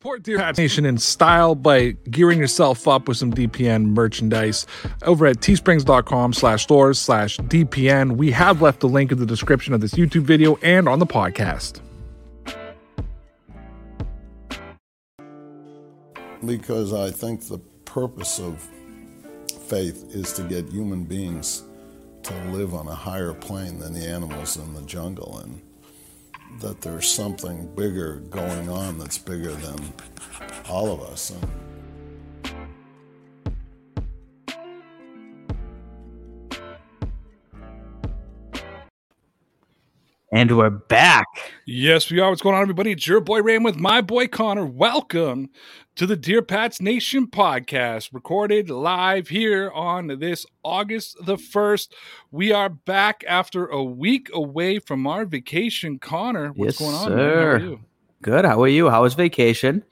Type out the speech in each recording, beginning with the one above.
Support Dear Pats Nation in style by gearing yourself up with some DPN merchandise over at teesprings.com slash stores slash DPN. We have left the link in the description of this YouTube video and on the podcast. Because I think the purpose of faith is to get human beings to live on a higher plane than the animals in the jungle and that there's something bigger going on that's bigger than all of us. And And we're back. Yes, we are. What's going on, everybody? It's your boy Ram with my boy Connor. Welcome to the Dear Pats Nation podcast, recorded live here on this August the 1st. We are back after a week away from our vacation. Connor, what's Yes, going on? sir. man? How are you? Good. How are you? How was vacation?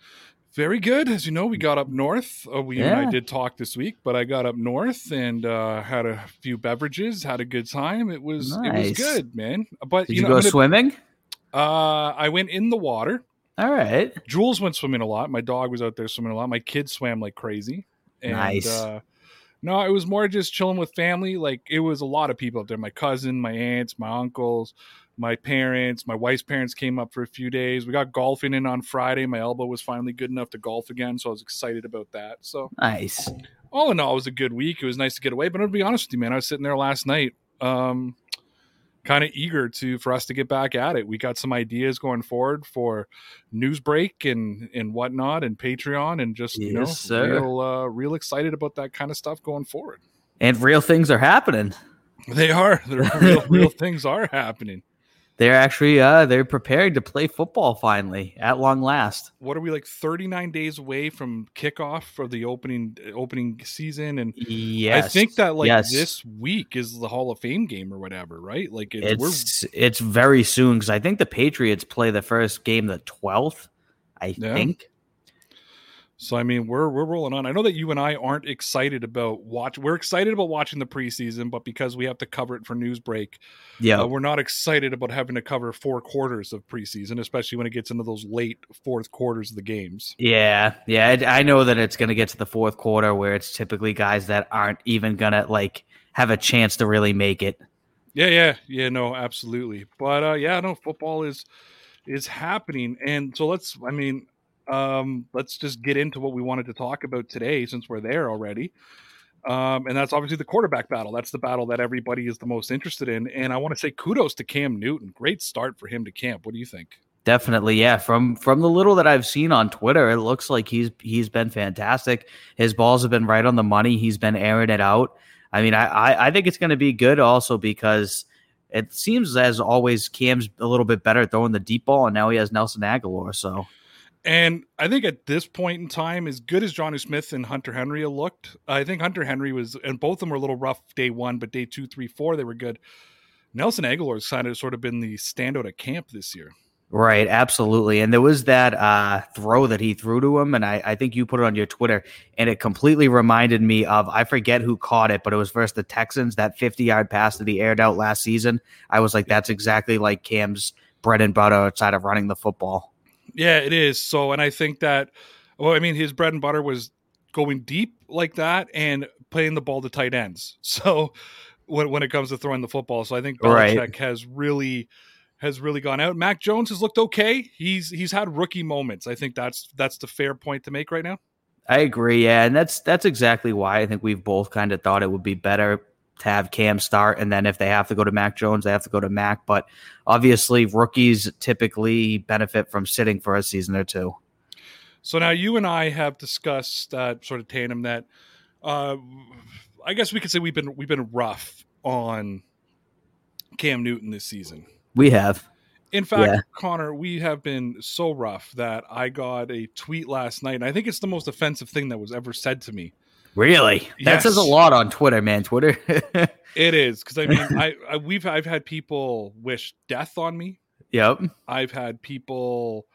Very good. As you know, we got up north. Uh, we you and I did talk this week, but I got up north and uh, had a few beverages, had a good time. It was it was good, man. But Did you you, know, go gonna- swimming? uh, I went in the water. All right. Jules went swimming a lot. My dog was out there swimming a lot. My kids swam like crazy. And, Nice. Uh, no, it was more just chilling with family. Like it was a lot of people up there. My cousin, my aunts, my uncles, my parents, my wife's parents came up for a few days. We got golfing in on Friday. My elbow was finally good enough to golf again, so I was excited about that. So Nice. all in all, it was a good week. It was nice to get away. But to be honest with you, man, I was sitting there last night, um, kind of eager to for us to get back at it. We got some ideas going forward for Newsbreak and and whatnot, and Patreon, and just you know, sir. real uh, real excited about that kind of stuff going forward. And real things are happening. They are. They're real, real things are happening. They're actually uh they're preparing to play football finally at long last. What are we like? Thirty nine days away from kickoff for the opening opening season, and Yes. I think that like yes. this week is the Hall of Fame game or whatever, right? Like it's, we're it's it's very soon because I think the Patriots play the first game the twelfth. I Yeah. think. So I mean, we're we're rolling on. I know that you and I aren't excited about watch. We're excited about watching the preseason, but because we have to cover it for Newsbreak, Yeah. uh, we're not excited about having to cover four quarters of preseason, especially when it gets into those late fourth quarters of the games. Yeah, yeah, I, I know that it's going to get to the fourth quarter where it's typically guys that aren't even going to like have a chance to really make it. Yeah, yeah, yeah. No, absolutely. But uh, yeah, no, football is is happening, and so let's. I mean, um, let's just get into what we wanted to talk about today, since we're there already. Um, and that's obviously the quarterback battle. That's the battle that everybody is the most interested in. And I want to say kudos to Cam Newton. Great start for him to camp. What do you think? Definitely, yeah. From from the little that I've seen on Twitter, it looks like he's he's been fantastic. His balls have been right on the money. He's been airing it out. I mean, I I, I think it's going to be good also because it seems as always Cam's a little bit better throwing the deep ball, and now he has Nelson Agholor. So And I think at this point in time, as good as Jonnu Smith and Hunter Henry have looked, I think Hunter Henry was, and both of them were a little rough day one, but day two, three, four, they were good. Nelson Agholor's kind of sort of been the standout at camp this year. Right, absolutely. And there was that uh, throw that he threw to him, and I, I think you put it on your Twitter, and it completely reminded me of I forget who caught it, but it was versus the Texans, that 50 yard pass that he aired out last season. I was like, that's exactly like Cam's bread and butter outside of running the football. Yeah, it is. So, and I think that, well, I mean, his bread and butter was going deep like that and playing the ball to tight ends. So, when, when it comes to throwing the football, so I think Belichick Right. has really has really gone out. Mac Jones has looked okay. He's he's had rookie moments. I think that's that's the fair point to make right now. I agree, yeah, and that's that's exactly why I think we've both kind of thought it would be better to have Cam start, and then if they have to go to Mac Jones, they have to go to Mac. But obviously, rookies typically benefit from sitting for a season or two. So now you and I have discussed uh, sort of tandem that uh, I guess we could say we've been we've been rough on Cam Newton this season. We have. In fact, Yeah. Connor, we have been so rough that I got a tweet last night, and I think it's the most offensive thing that was ever said to me. Really? That says a lot on Twitter, man. Twitter. It is because I mean, I, I we've I've had people wish death on me. yep. I've had people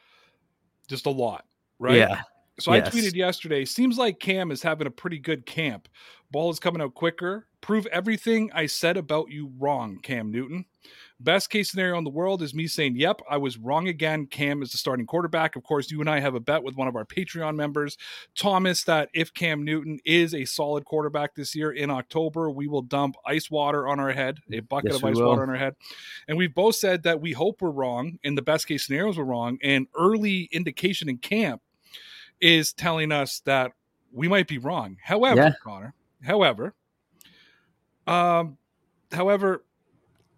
just a lot, right? Yeah. So Yes. I tweeted yesterday. Seems like Cam is having a pretty good camp. Ball is coming out quicker. Prove everything I said about you wrong, Cam Newton. Best case scenario in the world is me saying, "Yep, I was wrong again. Cam is the starting quarterback." Of course, you and I have a bet with one of our Patreon members, Thomas, that if Cam Newton is a solid quarterback this year in October, we will dump ice water on our head, a bucket Yes, of ice will. water on our head. And we've both said that we hope we're wrong, and the best case scenarios we're wrong. And early indication in camp is telling us that we might be wrong. However, Yeah. Connor, however, um, however,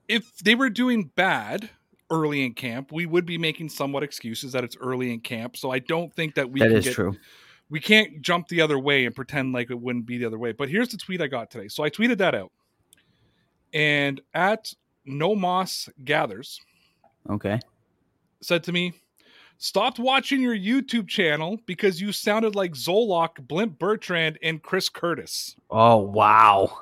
if they were doing bad early in camp, we would be making somewhat excuses that it's early in camp. So I don't think that we That is get, true. we can't jump the other way and pretend like it wouldn't be the other way. But here's the tweet I got today. So I tweeted that out. And at No Moss Gathers Okay. said to me, Stopped watching your YouTube channel because you sounded like Zolak, Blimp Bertrand, and Chris Curtis. Oh wow,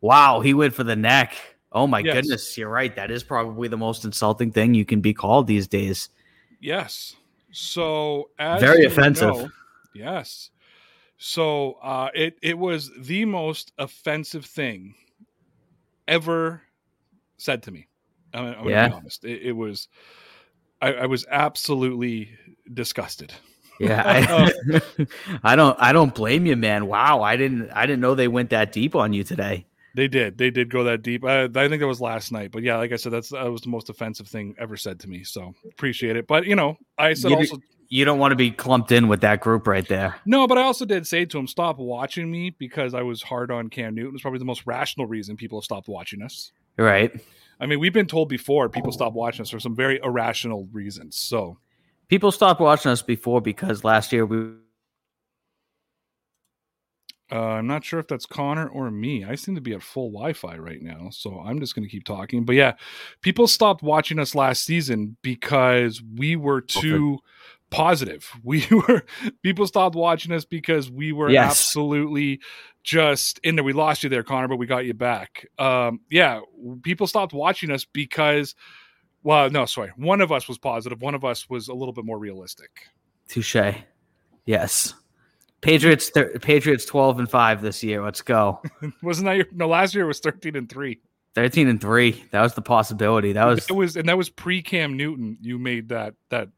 wow! He went for the neck. Oh my Yes. goodness, you're right. That is probably the most insulting thing you can be called these days. Yes. So as Very offensive. know- yes. So uh, it it was the most offensive thing ever said to me. I'm, I'm gonna be honest. It, it was. I, I was absolutely disgusted. Yeah, I, um, I don't, I don't blame you, man. Wow, I didn't, I didn't know they went that deep on you today. They did. They did go that deep. I, I think that was last night. But yeah, like I said, that's that was the most offensive thing ever said to me. So appreciate it. But you know, I said You also You don't want to be clumped in with that group right there. No, but I also did say to him, stop watching me because I was hard on Cam Newton. It's probably the most rational reason people have stopped watching us. Right? I mean, we've been told before people stop watching us for some very irrational reasons. So People stopped watching us before because last year we uh, I'm not sure if that's Connor or me. I seem to be at full Wi-Fi right now, so I'm just going to keep talking. But yeah, people stopped watching us last season because we were too positive. We were people stopped watching us because we were Yes. absolutely just in there. We lost you there, Connor, but we got you back. Um, yeah, people stopped watching us because, well, no, sorry, one of us was positive. One of us was a little bit more realistic. touche. Yes, Patriots. Thir- Patriots twelve and five this year. Let's go. Wasn't that your? No, last year was thirteen and three. Thirteen and three. That was the possibility. That was it was and that was pre Cam Newton. You made that that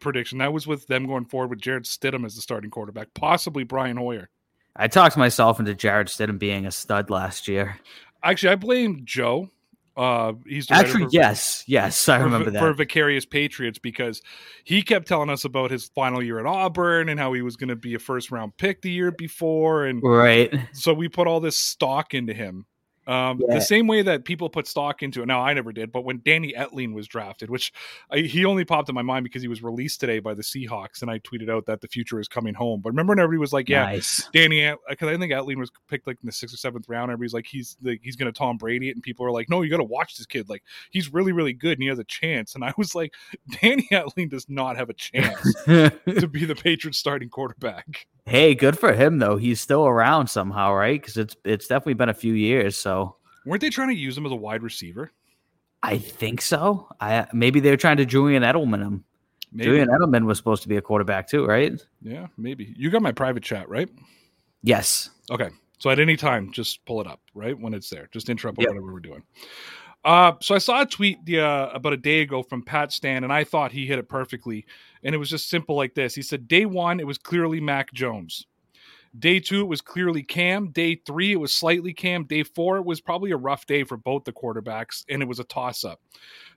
prediction. That was with them going forward with Jarrett Stidham as the starting quarterback, possibly Brian Hoyer. I talked myself into Jarrett Stidham being a stud last year. Actually, I blame Joe. Uh, he's Actually, for- yes, yes, I remember for that. For Vicarious Patriots because he kept telling us about his final year at Auburn and how he was going to be a first round pick the year before, and Right. so we put all this stock into him. Um, Yeah. The same way that people put stock into it. Now, I never did, but when Danny Etling was drafted, which I, he only popped in my mind because he was released today by the Seahawks, and I tweeted out that the future is coming home. But remember when everybody was like, "Yeah, Nice. Danny," because I think Etling was picked like in the sixth or seventh round. Everybody's like, "He's like he's going to Tom Brady it," and people are like, "No, you got to watch this kid. Like he's really, really good, and he has a chance." And I was like, "Danny Etling does not have a chance to be the Patriots starting quarterback." Hey, good for him though. He's still around somehow, right? Because it's it's definitely been a few years. So Weren't they trying to use him as a wide receiver? I think so. I maybe they're trying to Julian Edelman him. Maybe. Julian Edelman was supposed to be a quarterback too, right? Yeah, maybe. You got my private chat, right? Yes. Okay. So at any time, just pull it up, right? When it's there. Just interrupt Yep. whatever we're doing. Uh, so I saw a tweet the, uh, about a day ago from Pat Stan, and I thought he hit it perfectly. And it was just simple like this. He said, Day one, it was clearly Mac Jones. Day two, it was clearly Cam. Day three, it was slightly Cam. Day four, it was probably a rough day for both the quarterbacks, and it was a toss up.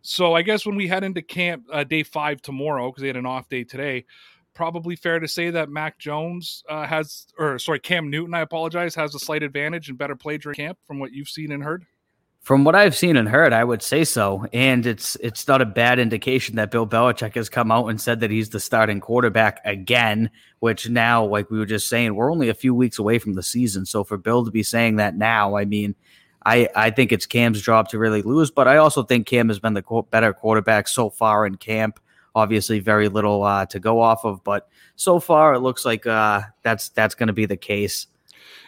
So I guess when we head into camp uh, day five tomorrow, because they had an off day today, probably fair to say that Mac Jones uh, has, or sorry, Cam Newton, I apologize, has a slight advantage and better play during camp from what you've seen and heard. From what I've seen and heard, I would say so. And it's it's not a bad indication that Bill Belichick has come out and said that he's the starting quarterback again, which now, like we were just saying, we're only a few weeks away from the season. So for Bill to be saying that now, I mean, I, I think it's Cam's job to really lose, but I also think Cam has been the better quarterback so far in camp. Obviously, very little uh, to go off of, but so far it looks like uh, that's that's going to be the case.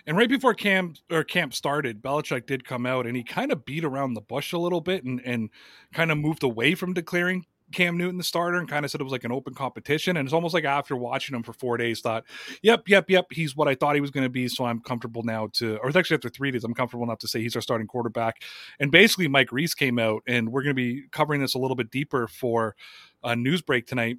And right before camp or camp started, Belichick did come out and he kind of beat around the bush a little bit and and kind of moved away from declaring Cam Newton the starter and kind of said it was like an open competition. And it's almost like after watching him for four days, thought, yep, yep, yep, he's what I thought he was going to be. So I'm comfortable now to, or it's actually after three days, I'm comfortable enough to say he's our starting quarterback. And basically, Mike Reiss came out, and we're going to be covering this a little bit deeper for a news break tonight.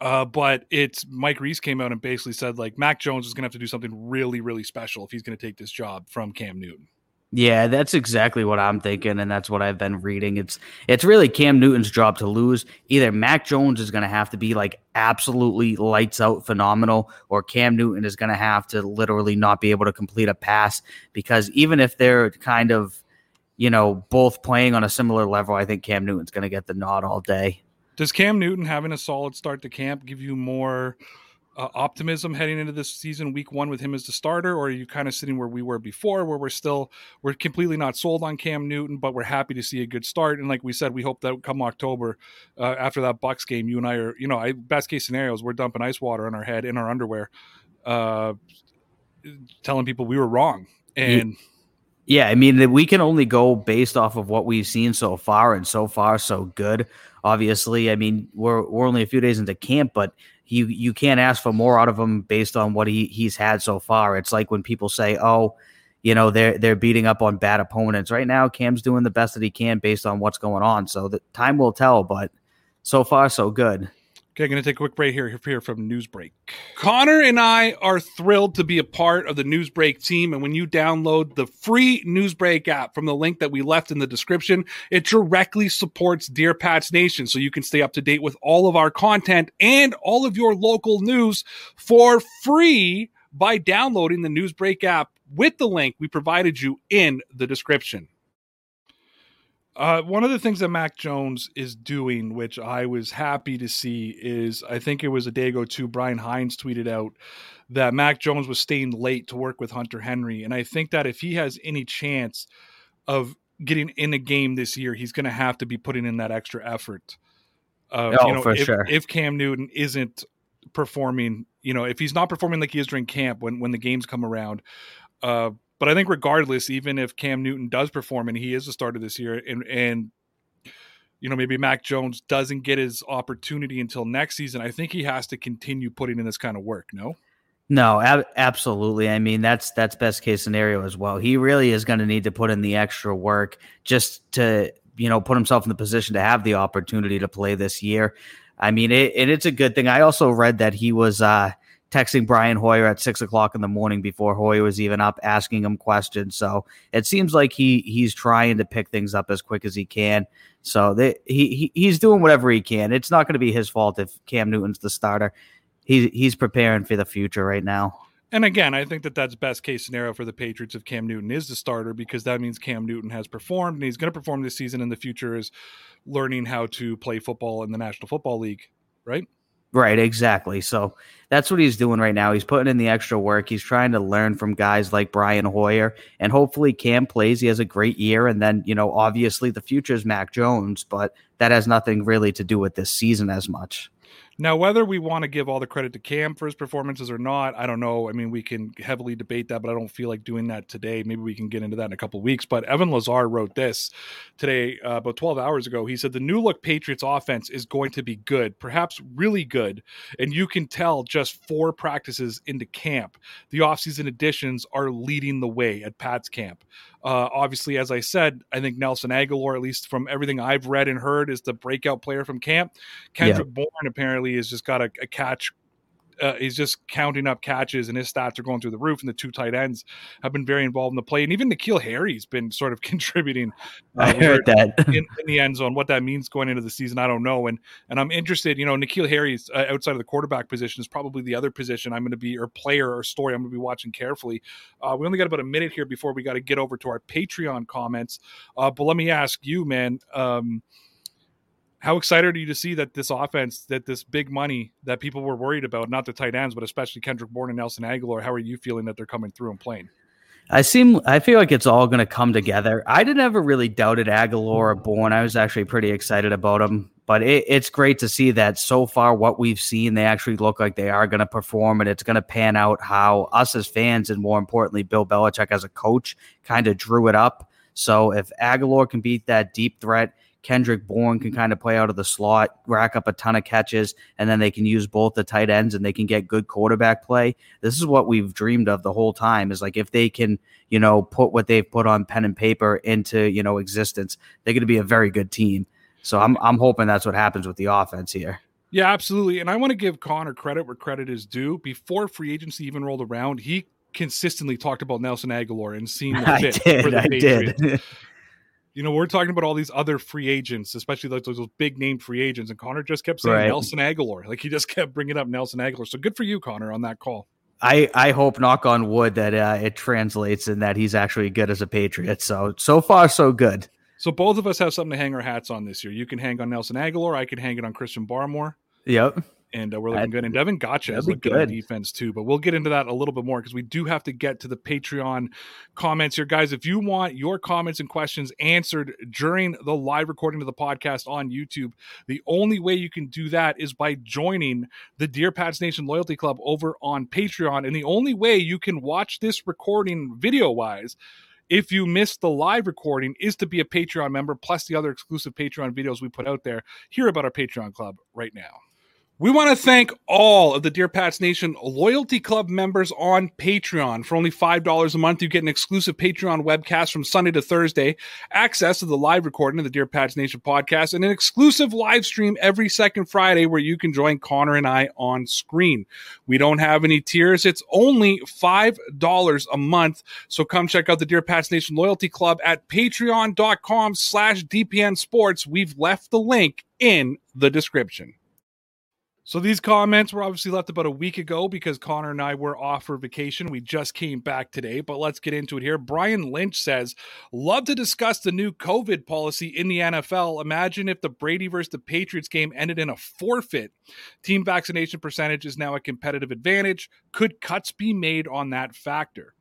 Uh, but it's Mike Reiss came out and basically said like Mac Jones is going to have to do something really, really special if he's going to take this job from Cam Newton. Yeah, that's exactly what I'm thinking, and that's what I've been reading. It's it's really Cam Newton's job to lose. Either Mac Jones is going to have to be like absolutely lights out phenomenal, or Cam Newton is going to have to literally not be able to complete a pass. Because even if they're kind of, you know, both playing on a similar level, I think Cam Newton's going to get the nod all day. Does Cam Newton having a solid start to camp give you more? uh, optimism heading into this season, week one, with him as the starter, or are you kind of sitting where we were before, where we're still we're completely not sold on Cam Newton, but we're happy to see a good start, and like we said, we hope that come October, uh, after that Bucks game, you and I are, you know, I, best case scenarios, we're dumping ice water on our head in our underwear, uh, telling people we were wrong, and. Yeah, I mean, we can only go based off of what we've seen so far, and so far, so good. Obviously, I mean, we're we're only a few days into camp, but you you can't ask for more out of him based on what he he's had so far. It's like when people say, "Oh, you know, they're they're beating up on bad opponents." Right now, Cam's doing the best that he can based on what's going on. So the time will tell, but so far so good. Okay, I'm going to take a quick break here, here from Newsbreak. Connor and I are thrilled to be a part of the Newsbreak team. And when you download the free Newsbreak app from the link that we left in the description, it directly supports Dear Pats Nation. So you can stay up to date with all of our content and all of your local news for free by downloading the Newsbreak app with the link we provided you in the description. Uh, one of the things that Mac Jones is doing, which I was happy to see, is I think it was a day ago too. Brian Hines tweeted out that Mac Jones was staying late to work with Hunter Henry, and I think that if he has any chance of getting in a game this year, he's going to have to be putting in that extra effort. Uh, oh, you know, for if, sure. If Cam Newton isn't performing, you know, if he's not performing like he is during camp when when the games come around, uh, but I think regardless, even if Cam Newton does perform and he is a starter this year, and and you know maybe Mac Jones doesn't get his opportunity until next season, I think he has to continue putting in this kind of work. No. No, ab- absolutely. I mean, that's that's best case scenario as well. He really is going to need to put in the extra work just to you know put himself in the position to have the opportunity to play this year. I mean, it, and it's a good thing. I also read that he was uh, texting Brian Hoyer at six o'clock in the morning before Hoyer was even up, asking him questions. So it seems like he he's trying to pick things up as quick as he can. So they, he, he he's doing whatever he can. It's not going to be his fault if Cam Newton's the starter. He's he's preparing for the future right now. And again, I think that that's best case scenario for the Patriots if Cam Newton is the starter because that means Cam Newton has performed and he's going to perform this season. In the future is learning how to play football in the National Football League, right? Right, exactly. So that's what he's doing right now. He's putting in the extra work. He's trying to learn from guys like Brian Hoyer, and hopefully Cam plays. He has a great year, and then you know, obviously the future is Mac Jones, but that has nothing really to do with this season as much. Now, whether we want to give all the credit to Cam for his performances or not, I don't know. I mean, we can heavily debate that, but I don't feel like doing that today. Maybe we can get into that in a couple weeks. But Evan Lazar wrote this today, uh, about 12 hours ago. He said the new look Patriots offense is going to be good, perhaps really good. And you can tell just four practices into camp. The offseason additions are leading the way at Pat's camp. Uh, obviously, as I said, I think Nelson Agholor, at least from everything I've read and heard, is the breakout player from camp. Kendrick yeah. Bourne apparently has just got a, a catch uh, he's just counting up catches and his stats are going through the roof. And the two tight ends have been very involved in the play. And even N'Keal Harry's been sort of contributing. Uh, I heard that in, in, the end zone. What that means going into the season, I don't know. And and I'm interested. You know, N'Keal Harry's uh, outside of the quarterback position is probably the other position I'm going to be or player or story I'm going to be watching carefully. Uh, we only got about a minute here before we got to get over to our Patreon comments. Uh, but let me ask you, man. Um, how excited are you to see that this offense, that this big money that people were worried about, not the tight ends, but especially Kendrick Bourne and Nelson Agholor, how are you feeling that they're coming through and playing? I seem I feel like it's all going to come together. I didn't ever really doubted Agholor or Bourne. I was actually pretty excited about him, but it, it's great to see that so far what we've seen, they actually look like they are going to perform, and it's going to pan out how us as fans and more importantly Bill Belichick as a coach kind of drew it up. So if Agholor can beat that deep threat, Kendrick Bourne can kind of play out of the slot, rack up a ton of catches, and then they can use both the tight ends and they can get good quarterback play. This is what we've dreamed of the whole time is like if they can, you know, put what they've put on pen and paper into, you know, existence, they're going to be a very good team. So I'm I'm hoping that's what happens with the offense here. Yeah, absolutely. And I want to give Connor credit where credit is due. Before free agency even rolled around, he consistently talked about Nelson Agholor and seeing the fit I did, for the I Patriots. did. you know, we're talking about all these other free agents, especially like those, those big name free agents, and Connor just kept saying Right. Nelson Agholor. Like he just kept bringing up Nelson Agholor. So good for you, Connor, on that call. I, I hope, knock on wood, that uh, it translates and that he's actually good as a Patriot. So so far so good. So both of us have something to hang our hats on this year. You can hang on Nelson Agholor. I can hang it on Christian Barmore. Yep. And uh, we're looking That'd- good. And Davon Godchaux is looking good. defense too. But we'll get into that a little bit more because we do have to get to the Patreon comments here, guys. If you want your comments and questions answered during the live recording of the podcast on YouTube, the only way you can do that is by joining the Dear Pats Nation Loyalty Club over on Patreon. And the only way you can watch this recording video wise if you missed the live recording is to be a patreon member plus the other exclusive patreon videos we put out there hear about our patreon club right now we want to thank all of the Dear Pats Nation Loyalty Club members on Patreon. For only $5 a month, you get an exclusive Patreon webcast from Sunday to Thursday, access to the live recording of the Dear Pats Nation podcast, and an exclusive live stream every second Friday where you can join Connor and I on screen. We don't have any tiers. It's only $5 a month. So come check out the Dear Pats Nation Loyalty Club at patreon.com slash DPN Sports. We've left the link in the description. So these comments were obviously left about a week ago because Connor and I were off for vacation. We just came back today, but let's get into it here. Brian Lynch says, "Love to discuss the new COVID policy in the NFL. Imagine if the Brady versus the Patriots game ended in a forfeit. Team vaccination percentage is now a competitive advantage. Could cuts be made on that factor?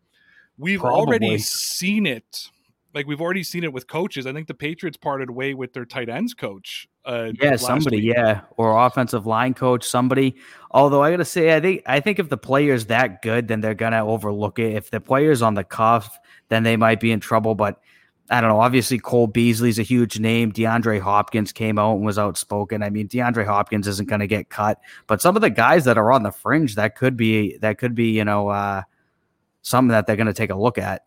We've already seen it." Like we've already seen it with coaches. I think the Patriots parted way with their tight ends coach. Uh, Yeah, somebody, week. yeah, or offensive line coach, somebody. Although I gotta say, I think I think if the player's that good, then they're gonna overlook it. If the player's on the cuff, then they might be in trouble. But I don't know. Obviously, Cole Beasley's a huge name. DeAndre Hopkins came out and was outspoken. I mean, DeAndre Hopkins isn't gonna get cut, but some of the guys that are on the fringe, that could be that could be, you know, uh, something that they're gonna take a look at.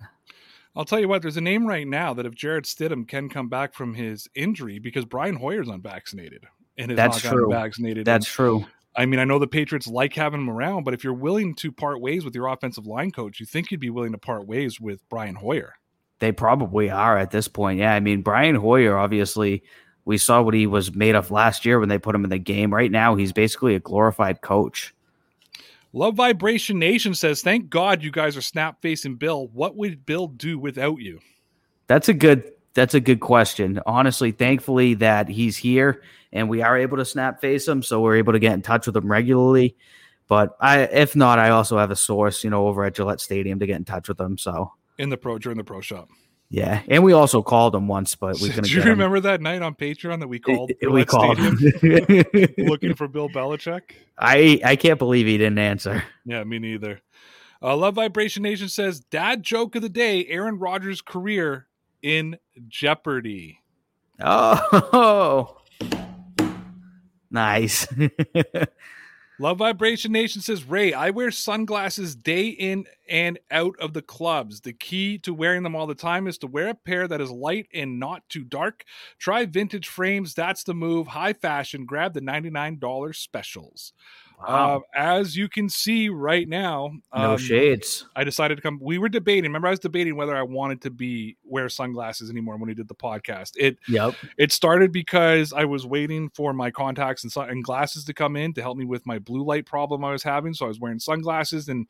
I'll tell you what, there's a name right now that if Jarrett Stidham can come back from his injury because Brian Hoyer's unvaccinated and has That's not true. vaccinated. That's And, true. I mean, I know the Patriots like having him around, but if you're willing to part ways with your offensive line coach, you think you'd be willing to part ways with Brian Hoyer. They probably are at this point. Yeah. I mean, Brian Hoyer, obviously, we saw what he was made of last year when they put him in the game. Right now, he's basically a glorified coach. Love Vibration Nation says, Thank God you guys are snap facing Bill. What would Bill do without you? That's a good that's a good question. Honestly, thankfully that he's here and we are able to snap face him, so we're able to get in touch with him regularly. But I if not, I also have a source, you know, over at Gillette Stadium to get in touch with him. So In the pro during the pro shop. Yeah. And we also called him once, but we couldn't Do you get him. remember that night on Patreon that we called we Gillette called him. looking for Bill Belichick? I I can't believe he didn't answer. Yeah, me neither. Uh, Love Vibration Nation says, Dad joke of the day Aaron Rodgers' career in jeopardy. Oh, nice. Love Vibration Nation says, Ray, I wear sunglasses day in and out of the clubs. The key to wearing them all the time is to wear a pair that is light and not too dark. Try vintage frames. That's the move. High fashion. Grab the $99 specials. Wow. Uh, as you can see right now, no um, shades. I decided to come. We were debating. Remember, I was debating whether I wanted to be wear sunglasses anymore when we did the podcast. It Yep. it started because I was waiting for my contacts and, sun- and glasses to come in to help me with my blue light problem I was having. So I was wearing sunglasses and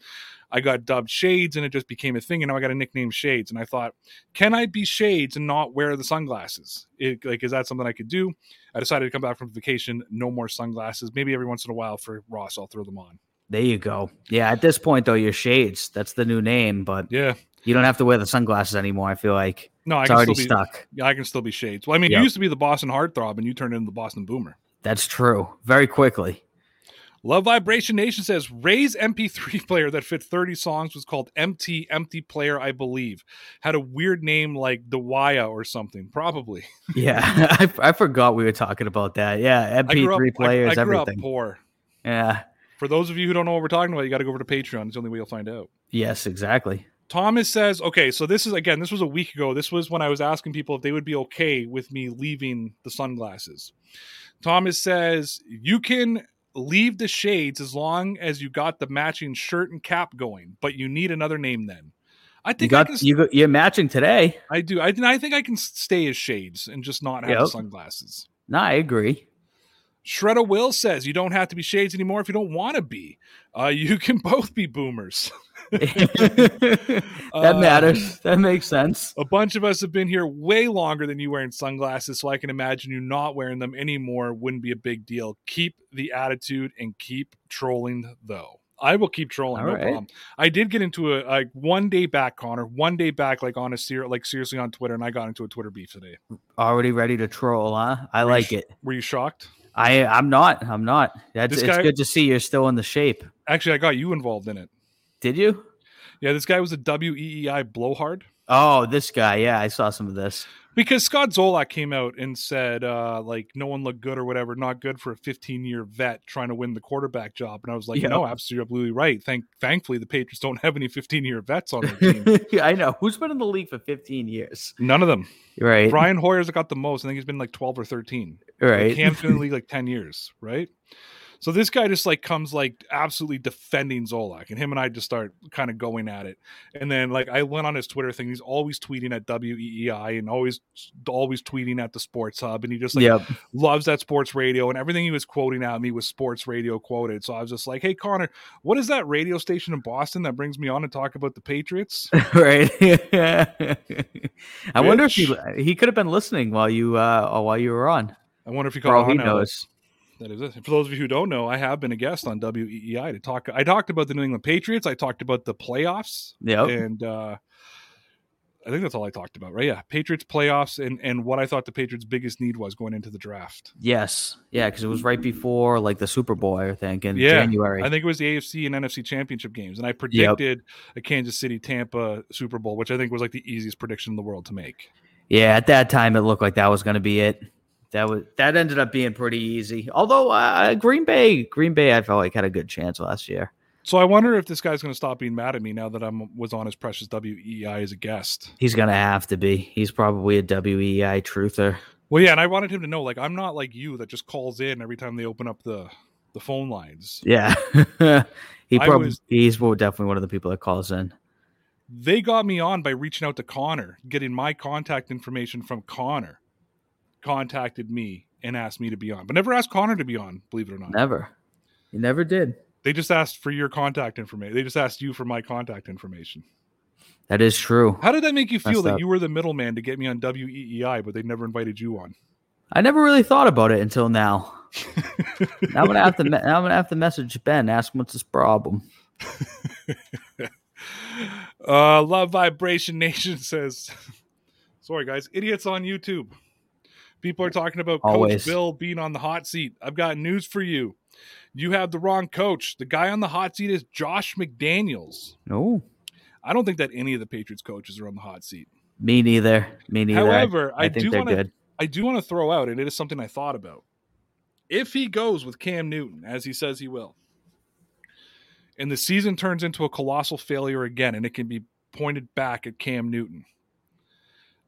I got dubbed Shades, and it just became a thing. And now I got a nickname Shades. And I thought, can I be Shades and not wear the sunglasses? It, like, is that something I could do? I decided to come back from vacation, no more sunglasses. Maybe every once in a while for Ross, I'll throw them on. There you go. Yeah, at this point though, your shades. That's the new name, but Yeah. You don't have to wear the sunglasses anymore. I feel like No, I it's can already still be, stuck. Yeah, I can still be shades. Well, I mean, Yep. you used to be the Boston Heartthrob, and you turned into the Boston Boomer. That's true. Very quickly. Love Vibration Nation says Ray's MP3 player that fit 30 songs was called MT Empty Player, I believe. Had a weird name like the Dewaya or something, probably. Yeah, I, I forgot we were talking about that. Yeah, I grew up, MP3 I- players, I, grew everything. up poor. Yeah. For those of you who don't know what we're talking about, you got to go over to Patreon. It's the only way you'll find out. Yes, exactly. Thomas says, okay, so this is again, this was a week ago. This was when I was asking people if they would be okay with me leaving the sunglasses. Thomas says, you can leave the shades as long as you got the matching shirt and cap going, but you need another name then. I You think I, got can, you got, you're matching today. I do. I, I think I can stay as shades and just not have Yep. sunglasses. No, I agree. Shredda Will says you don't have to be shades anymore if you don't want to be. Uh, you can both be boomers. that Uh, matters. That makes sense. A bunch of us have been here way longer than you wearing sunglasses, so I can imagine you not wearing them anymore wouldn't be a big deal. Keep the attitude and keep trolling, though. I will keep trolling, All no right. problem. I did get into a like one day back, Connor, one day back, like on a ser- like seriously on Twitter, and I got into a Twitter beef today. Already ready to troll, huh? I Were like sh- it. Were you shocked? I I'm not. I'm not. That's This it's good to see you're still in the shape. Actually, I got you involved in it. Did you? Yeah, this guy was a WEEI blowhard. Oh, this guy. Yeah, I saw some of this. Because Scott Zolak came out and said uh, like no one looked good or whatever, not good for a 15 year vet trying to win the quarterback job. And I was like, Yeah. no, absolutely right. Thank thankfully the Patriots don't have any 15 year vets on their team. yeah, I know. Who's been in the league for 15 years? None of them. Right. Brian Hoyer's got the most. I think he's been like 12 or 13. Right. Cam's been in the league like 10 years, right? So this guy just like comes like absolutely defending Zolak, and him and I just start kind of going at it. And then like I went on his Twitter thing. He's always tweeting at WEEI and always always tweeting at the Sports Hub, and he just like yep. loves that sports radio and everything he was quoting at me was sports radio quoted so i was just like hey connor what is that radio station in boston that brings me on to talk about the patriots right. I wonder if he he could have been listening while you uh while you were on. i wonder if you For call all he knows. That is it for those of you who don't know i have been a guest on weei to talk i talked about the new england patriots i talked about the playoffs Yeah. and uh I think that's all I talked about, right? Yeah, Patriots playoffs and and what I thought the Patriots' biggest need was going into the draft. Yes. Yeah, because it was right before like the Super Bowl, I think, in Yeah, January. I think it was the AFC and NFC championship games, and I predicted a Kansas City Tampa Super Bowl, which I think was like the easiest prediction in the world to make. yeah, at that time it looked like that was going to be it. That was that ended up being pretty easy. Although uh, Green Bay, Green Bay, I felt like had a good chance last year. So I wonder if this guy's going to stop being mad at me now that I am was on his precious WEEI as a guest. He's going to have to be. He's probably a WEEI truther. Well, yeah, and I wanted him to know, like, I'm not like you that just calls in every time they open up the the phone lines. Yeah. he probably was- he's definitely one of the people that calls in. They got me on by reaching out to Connor, getting my contact information from Connor. Contacted me and asked me to be on, but never asked Connor to be on. Believe it or not, Never. He never did. they just asked for your contact information. They just asked you for my contact information. That is true. How did that make you feel Messed that up. you were the middleman to get me on WEEI, but they never invited you on? I never really thought about it until now. now I'm gonna have to. Me- now I'm gonna have to message Ben, ask him what's his problem. Uh, Love Vibration Nation says, sorry guys, idiots on YouTube. People are talking about Coach Bill being on the hot seat. I've got news for you. You have the wrong coach. The guy on the hot seat is Josh McDaniels. No, I don't think that any of the Patriots coaches are on the hot seat. me neither. Me neither. I- However, I, I, think do want to. I do want to throw out, and it is something I thought about. If he goes with Cam Newton, as he says he will, and the season turns into a colossal failure again, and it can be pointed back at Cam Newton,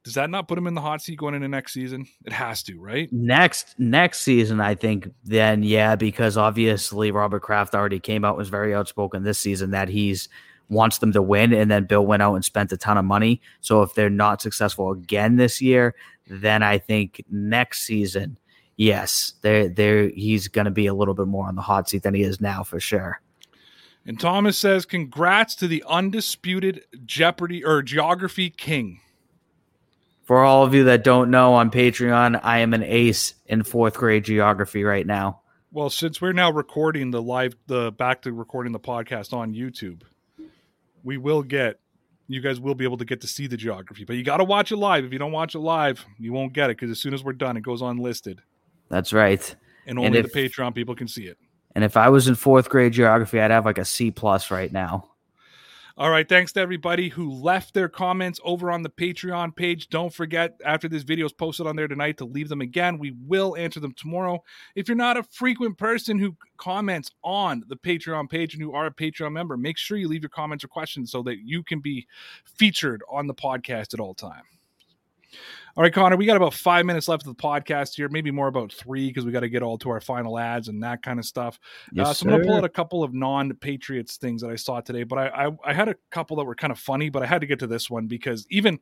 does that not put him in the hot seat going into next season? It has to, right? Next next season, I think then yeah, because obviously Robert Kraft already came out was very outspoken this season that he's wants them to win, and then Bill went out and spent a ton of money. So if they're not successful again this year, then I think next season, yes, they're they're he's going to be a little bit more on the hot seat than he is now for sure. And Thomas says, "Congrats to the undisputed Jeopardy or Geography King." For all of you that don't know, on Patreon, I am an ace in fourth grade geography right now. Well, since we're now recording the live, the back to recording the podcast on YouTube, we will get you guys will be able to get to see the geography. But you got to watch it live. If you don't watch it live, you won't get it because as soon as we're done, it goes unlisted, That's right. and only if- the Patreon people can see it. And if I was in fourth grade geography, I'd have like a C plus right now. All right. Thanks to everybody who left their comments over on the Patreon page. Don't forget, after this video is posted on there tonight, to leave them again. We will answer them tomorrow. If you're not a frequent person who comments on the Patreon page and you are a Patreon member, make sure you leave your comments or questions so that you can be featured on the podcast at all time. All right, Connor, we got about five minutes left of the podcast here, maybe more about three because we got to get all to our final ads and that kind of stuff. Uh, so I'm going to pull out a couple of non-Patriots things that I saw today, but I, I I had a couple that were kind of funny, but I had to get to this one because even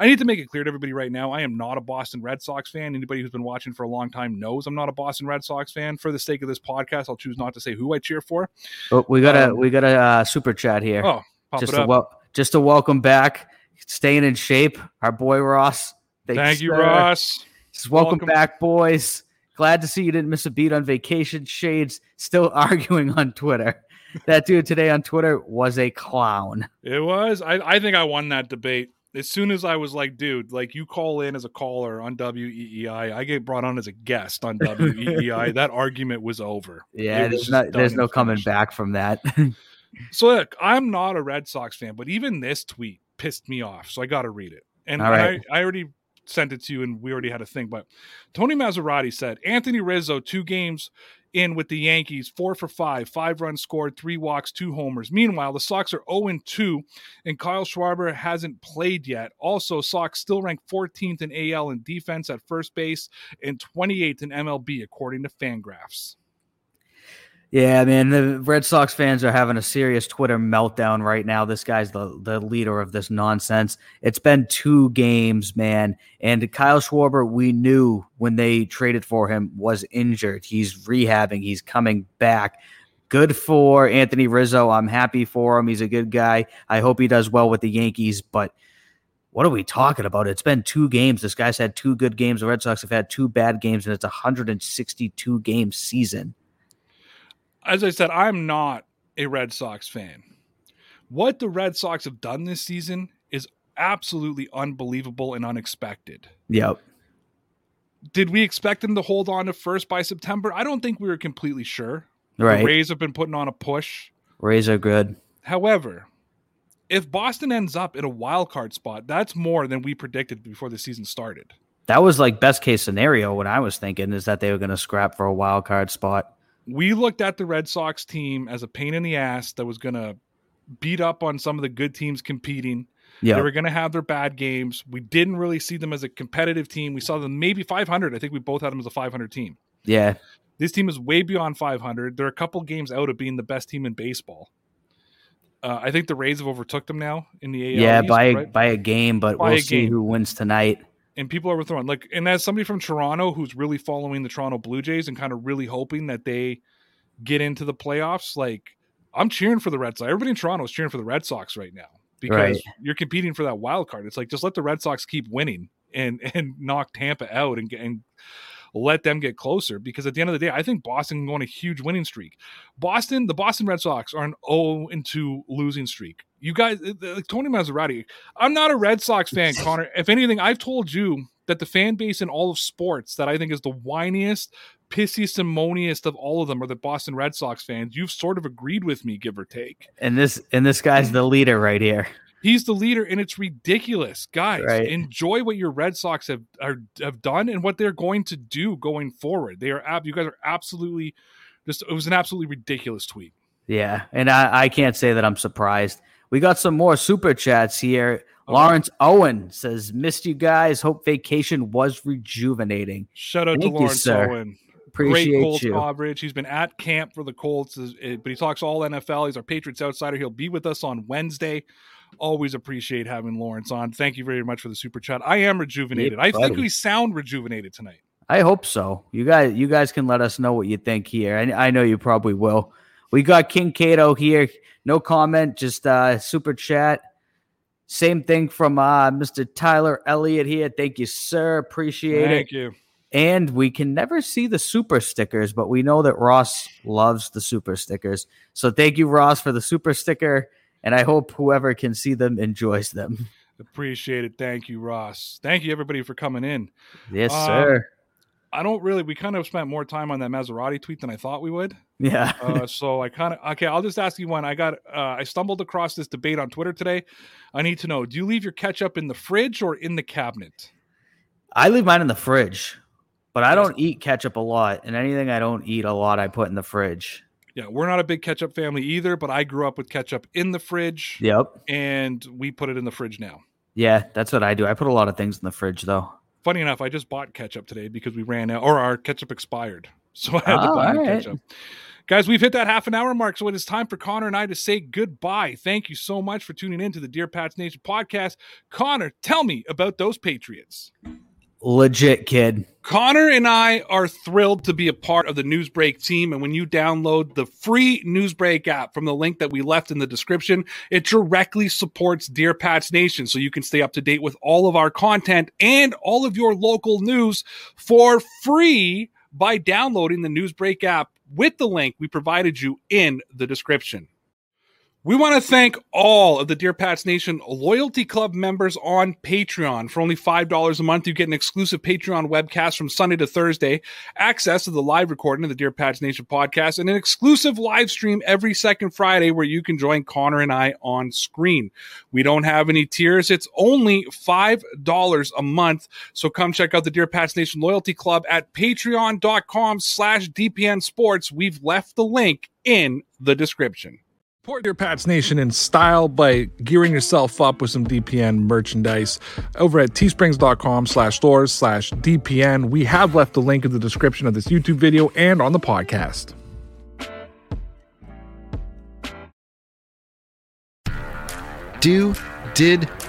I need to make it clear to everybody right now, I am not a Boston Red Sox fan. Anybody who's been watching for a long time knows I'm not a Boston Red Sox fan. For the sake of this podcast, I'll choose not to say who I cheer for. Oh, we got a Um, we got a uh, super chat here. Oh, pop just up. wel- just to welcome back, staying in shape, our boy Ross. Thank you, sir. Ross. Just welcome, Welcome. back, boys. Glad to see you didn't miss a beat on vacation. Shades still arguing on Twitter. That dude today on Twitter was a clown. It was. I, I think I won that debate. As soon as I was like, dude, like you call in as a caller on WEEI, I get brought on as a guest on WEEI. that argument was over. Yeah, was there's just no there's no coming back from that. So look, I'm not a Red Sox fan, but even this tweet pissed me off. So I got to read it. And right. I, I already sent it to you, and we already had a thing. But Tony Massarotti said Anthony Rizzo two games in with the Yankees, four for five, five runs scored, three walks, two homers. Meanwhile, the Sox are 0 2, and Kyle Schwarber hasn't played yet. Also, Sox still rank 14th in AL in defense at first base and 28th in MLB, according to Fangraphs. Yeah, man, the Red Sox fans are having a serious Twitter meltdown right now. This guy's the, the leader of this nonsense. It's been two games, man. And Kyle Schwarber, we knew when they traded for him, was injured. He's rehabbing, he's coming back. Good for Anthony Rizzo. I'm happy for him. He's a good guy. I hope he does well with the Yankees, but what are we talking about? It's been two games. This guy's had two good games. The Red Sox have had two bad games, and it's a 162 game season. As I said, I'm not a Red Sox fan. What the Red Sox have done this season is absolutely unbelievable and unexpected. Yep. Did we expect them to hold on to first by September? I don't think we were completely sure. The Right. Rays have been putting on a push. Rays are good. However, if Boston ends up in a wild card spot, that's more than we predicted before the season started. That was like best case scenario. What I was thinking is that they were going to scrap for a wild card spot. We looked at the Red Sox team as a pain in the ass that was going to beat up on some of the good teams competing. Yeah. They were going to have their bad games. We didn't really see them as a competitive team. We saw them maybe 500. I think we both had them as a 500 team. yeah. This team is way beyond 500. They're a couple games out of being the best team in baseball. Uh, I think the Rays have overtook them now in the AL. Yeah. East, by right? by a game, but By we'll see game. who wins tonight. And people are overthrown. Like, and as somebody from Toronto who's really following the Toronto Blue Jays and kind of really hoping that they get into the playoffs, like I'm cheering for the Red Sox. Everybody in Toronto is cheering for the Red Sox right now because Right. you're competing for that wild card. It's like just let the Red Sox keep winning and and knock Tampa out and get and let them get closer because at the end of the day, I think Boston can go on a huge winning streak. Boston, the Boston Red Sox are an 0 into losing streak. You guys, eh, like Tony Massarotti, I'm not a Red Sox fan, Connor. If anything, I've told you that the fan base in all of sports that I think is the whiniest, pissiest, and of all of them are the Boston Red Sox fans. You've sort of agreed with me, give or take. And this and this guy's the leader right here. He's the leader, and it's ridiculous, guys. Right. Enjoy what your Red Sox have are, have done and what they're going to do going forward. They are ab- you guys are absolutely just. It was an absolutely ridiculous tweet. Yeah. And I, I can't say that I'm surprised. We got some more super chats here. Oh. Lawrence Owen says, Missed you guys. Hope vacation was rejuvenating. Shout out Thank to you, Lawrence sir. Owen. Appreciate Great Colts you. coverage. He's been at camp for the Colts, but he talks all NFL. He's our Patriots outsider. He'll be with us on Wednesday. Always appreciate having Lawrence on. Thank you very much for the super chat. I am rejuvenated. I think we sound rejuvenated tonight. I hope so. You guys, you guys can let us know what you think here. I, I know you probably will. We got King Cato here. No comment, just uh, super chat. Same thing from uh, Mr. Tyler Elliott here. Thank you, sir. Appreciate it. Thank you. And we can never see the super stickers, but we know that Ross loves the super stickers. So thank you, Ross, for the super sticker. And I hope whoever can see them enjoys them. Appreciate it. Thank you, Ross. Thank you, everybody, for coming in. Yes, Um, sir. I don't really. We kind of spent more time on that Massarotti tweet than I thought we would. Yeah. Uh, so I kind of okay. I'll just ask you one. I got. Uh, I stumbled across this debate on Twitter today. I need to know: Do you leave your ketchup in the fridge or in the cabinet? I leave mine in the fridge, but I don't eat ketchup a lot, and anything I don't eat a lot, I put in the fridge. Yeah, we're not a big ketchup family either, but I grew up with ketchup in the fridge, Yep. and we put it in the fridge now. Yeah, that's what I do. I put a lot of things in the fridge, though. Funny enough, I just bought ketchup today because we ran out, or our ketchup expired, so I had to Oh, buy new all right. ketchup. Guys, we've hit that half an hour mark, so it is time for Connor and I to say goodbye. Thank you so much for tuning in to the Dear Pats Nation podcast. Connor, tell me about those Patriots. Legit, kid. Connor and I are thrilled to be a part of the Newsbreak team. And when you download the free Newsbreak app from the link that we left in the description, it directly supports Dear Pats Nation. So you can stay up to date with all of our content and all of your local news for free by downloading the Newsbreak app with the link we provided you in the description. We want to thank all of the Dear Pats Nation Loyalty Club members on Patreon. For only $5 a month, you get an exclusive Patreon webcast from Sunday to Thursday, access to the live recording of the Dear Pats Nation podcast, and an exclusive live stream every second Friday where you can join Connor and I on screen. We don't have any tiers. It's only $5 a month. So come check out the Dear Pats Nation Loyalty Club at patreon.com slash DPN Sports. We've left the link in the description. Support your Pats Nation in style by gearing yourself up with some DPN merchandise over at teesprings.com slash stores slash DPN. We have left the link in the description of this YouTube video and on the podcast. Do, Did,